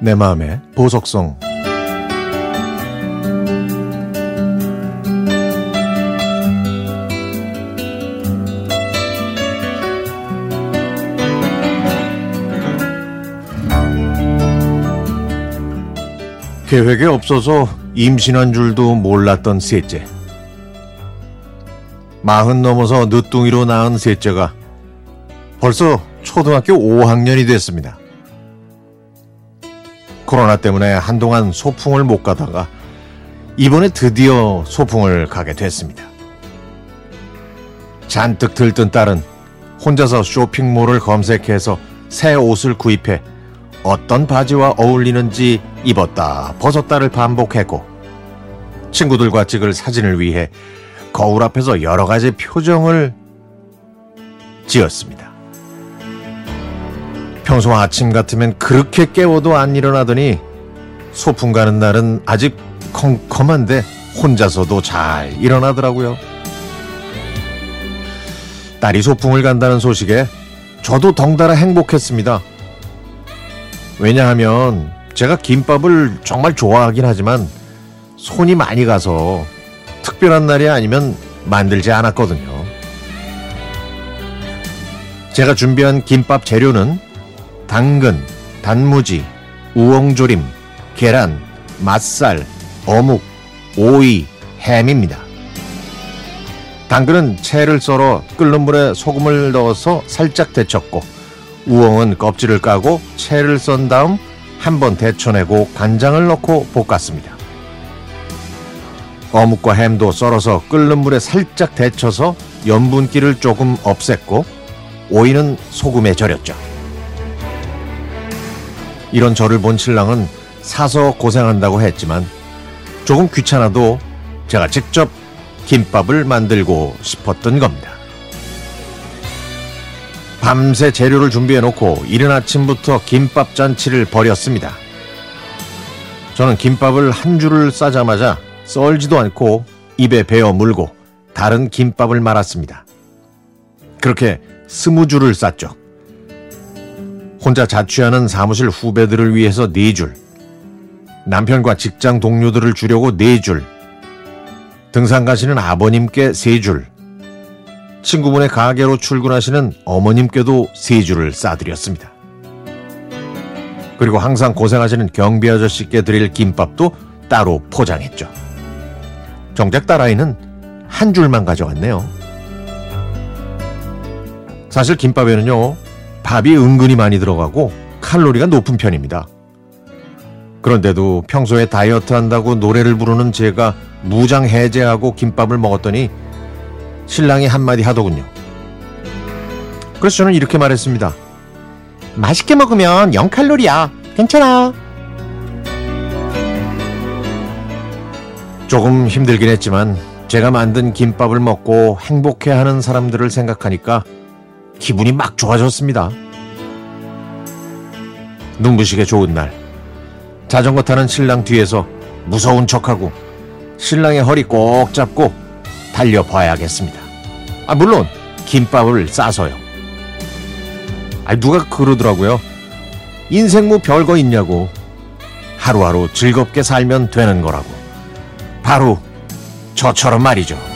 내 마음의 보석성 계획에 없어서 임신한 줄도 몰랐던 셋째. 마흔 넘어서 늦둥이로 낳은 셋째가 벌써 초등학교 5학년이 됐습니다. 코로나 때문에 한동안 소풍을 못 가다가 이번에 드디어 소풍을 가게 됐습니다. 잔뜩 들뜬 딸은 혼자서 쇼핑몰을 검색해서 새 옷을 구입해 어떤 바지와 어울리는지 입었다 벗었다를 반복했고 친구들과 찍을 사진을 위해 거울 앞에서 여러 가지 표정을 지었습니다. 평소 아침 같으면 그렇게 깨워도 안 일어나더니 소풍 가는 날은 아직 컴컴한데 혼자서도 잘 일어나더라고요. 딸이 소풍을 간다는 소식에 저도 덩달아 행복했습니다. 왜냐하면 제가 김밥을 정말 좋아하긴 하지만 손이 많이 가서 특별한 날이 아니면 만들지 않았거든요. 제가 준비한 김밥 재료는 당근, 단무지, 우엉조림, 계란, 맛살, 어묵, 오이, 햄입니다. 당근은 채를 썰어 끓는 물에 소금을 넣어서 살짝 데쳤고 우엉은 껍질을 까고 채를 썬 다음 한번 데쳐내고 간장을 넣고 볶았습니다. 어묵과 햄도 썰어서 끓는 물에 살짝 데쳐서 염분기를 조금 없앴고 오이는 소금에 절였죠. 이런 저를 본 신랑은 사서 고생한다고 했지만 조금 귀찮아도 제가 직접 김밥을 만들고 싶었던 겁니다. 밤새 재료를 준비해 놓고 이른 아침부터 김밥 잔치를 벌였습니다. 저는 김밥을 한 줄을 싸자마자 썰지도 않고 입에 베어 물고 다른 김밥을 말았습니다. 그렇게 스무 줄을 쌌죠. 혼자 자취하는 사무실 후배들을 위해서 네 줄, 남편과 직장 동료들을 주려고 네 줄, 등산 가시는 아버님께 세 줄, 친구분의 가게로 출근하시는 어머님께도 세 줄을 싸드렸습니다. 그리고 항상 고생하시는 경비 아저씨께 드릴 김밥도 따로 포장했죠. 정작 딸아이는 한 줄만 가져왔네요. 사실 김밥에는요, 밥이 은근히 많이 들어가고 칼로리가 높은 편입니다. 그런데도 평소에 다이어트 한다고 노래를 부르는 제가 무장 해제하고 김밥을 먹었더니 신랑이 한마디 하더군요. 그래서 저는 이렇게 말했습니다. 맛있게 먹으면 0칼로리야. 괜찮아. 조금 힘들긴 했지만 제가 만든 김밥을 먹고 행복해하는 사람들을 생각하니까 기분이 막 좋아졌습니다. 눈부시게 좋은 날 자전거 타는 신랑 뒤에서 무서운 척하고 신랑의 허리 꼭 잡고 달려봐야겠습니다. 아, 물론 김밥을 싸서요. 아, 누가 그러더라고요. 인생 뭐 별거 있냐고. 하루하루 즐겁게 살면 되는 거라고. 바로 저처럼 말이죠.